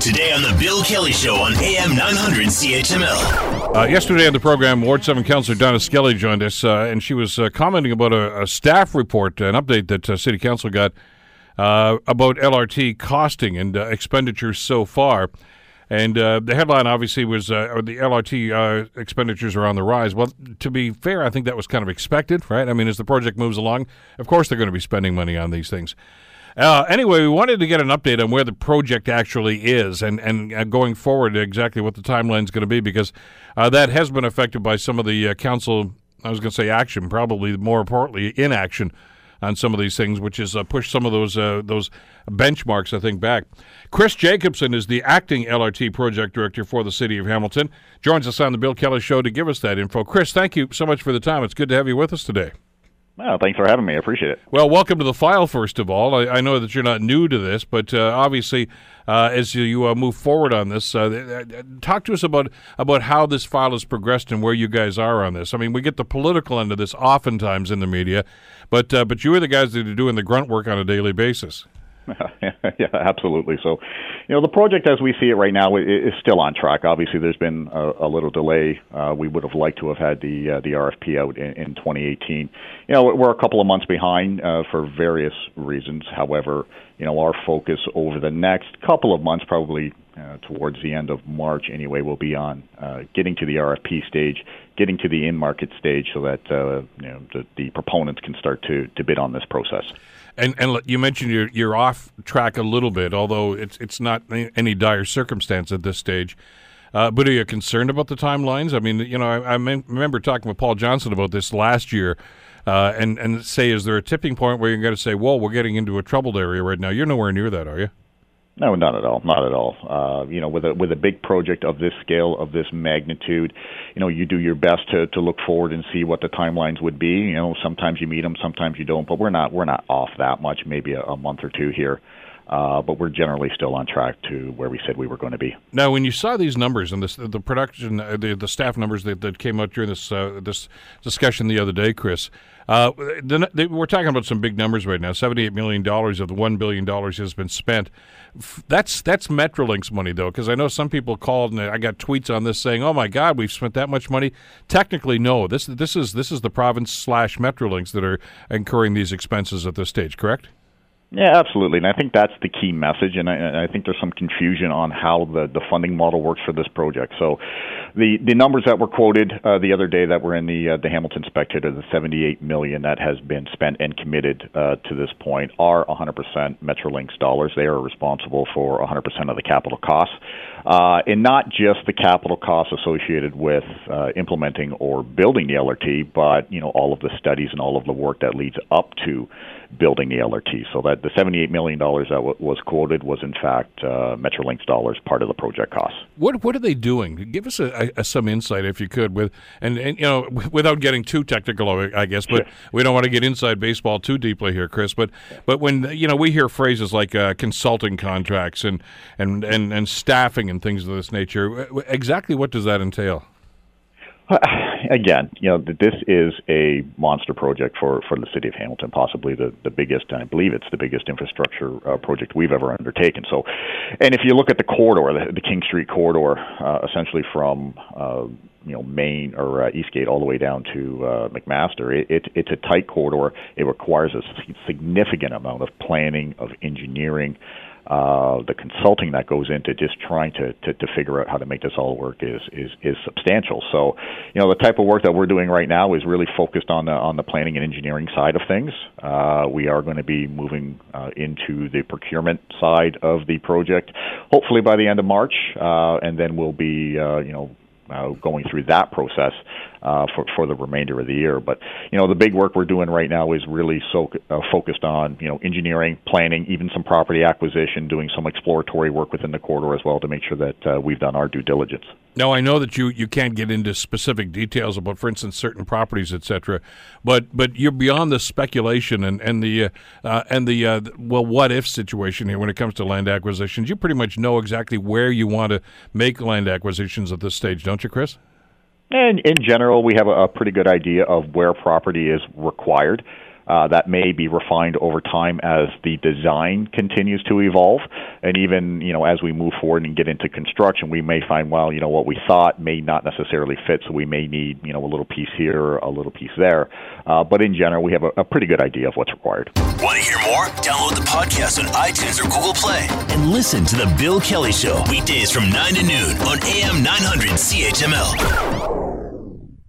Today on The Bill Kelly Show on AM 900 CHML. Uh, yesterday on the program, Ward 7 Councillor Donna Skelly joined us, uh, and she was uh, commenting about a, a, staff report, an update that uh, City Council got uh, about LRT costing and uh, expenditures so far. And the headline obviously was the LRT expenditures are on the rise. Well, to be fair, I think that was kind of expected, right? I mean, as the project moves along, of course they're going to be spending money on these things. Uh, anyway, we wanted to get an update on where the project actually is and, and uh, going forward, exactly what the timeline is going to be, because uh, that has been affected by some of the uh, council, I was going to say action, probably more importantly, inaction on some of these things, which has uh, pushed some of those uh, those benchmarks, I think, back. Chris Jacobson is the acting LRT project director for the city of Hamilton. Joins us on the Bill Kelly Show to give us that info. Chris, thank you so much for the time. It's good to have you with us today. Well, thanks for having me. I appreciate it. Well, welcome to the file, first of all. I, I know that you're not new to this, but uh, obviously, uh, as you, you uh, move forward on this, uh, talk to us about, about how this file has progressed and where you guys are on this. I mean, we get the political end of this oftentimes in the media, but, uh, but you are the guys that are doing the grunt work on a daily basis. yeah, absolutely. So, you know, the project as we see it right now is still on track. Obviously, there's been a, a little delay. Uh, we would have liked to have had the uh, the RFP out in, in 2018. You know, we're a couple of months behind uh, for various reasons. However, you know, our focus over the next couple of months, probably uh, towards the end of March anyway, will be on uh, getting to the RFP stage, getting to the in-market stage, so that uh, you know the, the proponents can start to to bid on this process. And and you mentioned you're you're off track a little bit, although it's it's not any dire circumstance at this stage. Uh, but are you concerned about the timelines? I mean, you know, I, I remember talking with Paul Johnson about this last year, uh, and and say, is there a tipping point where you're going to say, "Whoa, we're getting into a troubled area right now"? You're nowhere near that, are you? No, not at all. Not at all. Uh, you know, with a with a big project of this scale, of this magnitude, you know, you do your best to to look forward and see what the timelines would be. You know, sometimes you meet them, sometimes you don't, but we're not we're not off that much. Maybe a, a month or two here. Uh, but we're generally still on track to where we said we were going to be. Now, when you saw these numbers and the production, uh, the, the staff numbers that, that came out during this uh, this discussion the other day, Chris, uh, the, we're talking about some big numbers right now. Seventy-eight million dollars of the one billion dollars has been spent. That's that's Metrolinx money though, because I know some people called and I got tweets on this saying, "Oh my God, we've spent that much money." Technically, no. This this is this is the province slash Metrolinx that are incurring these expenses at this stage. Correct? Yeah, absolutely, and I think that's the key message. And I, I think there's some confusion on how the the funding model works for this project. So, the the numbers that were quoted uh, the other day that were in the uh, the Hamilton Spectator, the 78 million that has been spent and committed uh, to this point, are 100% Metrolinx dollars. They are responsible for 100% of the capital costs, uh, and not just the capital costs associated with uh, implementing or building the LRT, but you know all of the studies and all of the work that leads up to building the LRT. So that the $78 million that w- was quoted was in fact uh, Metrolinx dollars, part of the project costs. What what are they doing? Give us a, a, some insight, if you could, with and, and you know without getting too technical, I guess. But sure. we don't want to get inside baseball too deeply here, Chris. But but when you know we hear phrases like uh, consulting contracts and, and and and staffing and things of this nature, exactly what does that entail? again, you know, this is a monster project for, for the city of Hamilton, possibly the, the biggest, and I believe it's the biggest infrastructure uh, project we've ever undertaken. So, and if you look at the corridor, the, the King Street corridor, uh, essentially from uh, you know Main or uh, Eastgate all the way down to uh, McMaster, it, it, it's a tight corridor. It requires a significant amount of planning, of engineering uh, the consulting that goes into just trying to, to, to figure out how to make this all work is, is, is substantial. So, you know, the type of work that we're doing right now is really focused on the, on the planning and engineering side of things. Uh, we are going to be moving uh, into the procurement side of the project, hopefully by the end of March, uh, and then we'll be, uh, you know, uh, going through that process uh, for for the remainder of the year. But you know, the big work we're doing right now is really so uh, focused on you know engineering, planning, even some property acquisition, doing some exploratory work within the corridor as well to make sure that uh, we've done our due diligence. Now, I know that you, you can't get into specific details about, for instance, certain properties, etc. But but you're beyond the speculation and and the uh, uh, and the uh, well, what if situation here when it comes to land acquisitions. You pretty much know exactly where you want to make land acquisitions at this stage, don't you, Chris? And in general, we have a, a pretty good idea of where property is required. Uh, that may be refined over time as the design continues to evolve, and even you know as we move forward and get into construction, we may find well, you know what we thought may not necessarily fit, so we may need you know a little piece here, a little piece there. Uh, but in general, we have a, a pretty good idea of what's required. Want to hear more? Download the podcast on iTunes or Google Play and listen to the Bill Kelly Show weekdays from nine to noon on AM 900 CHML.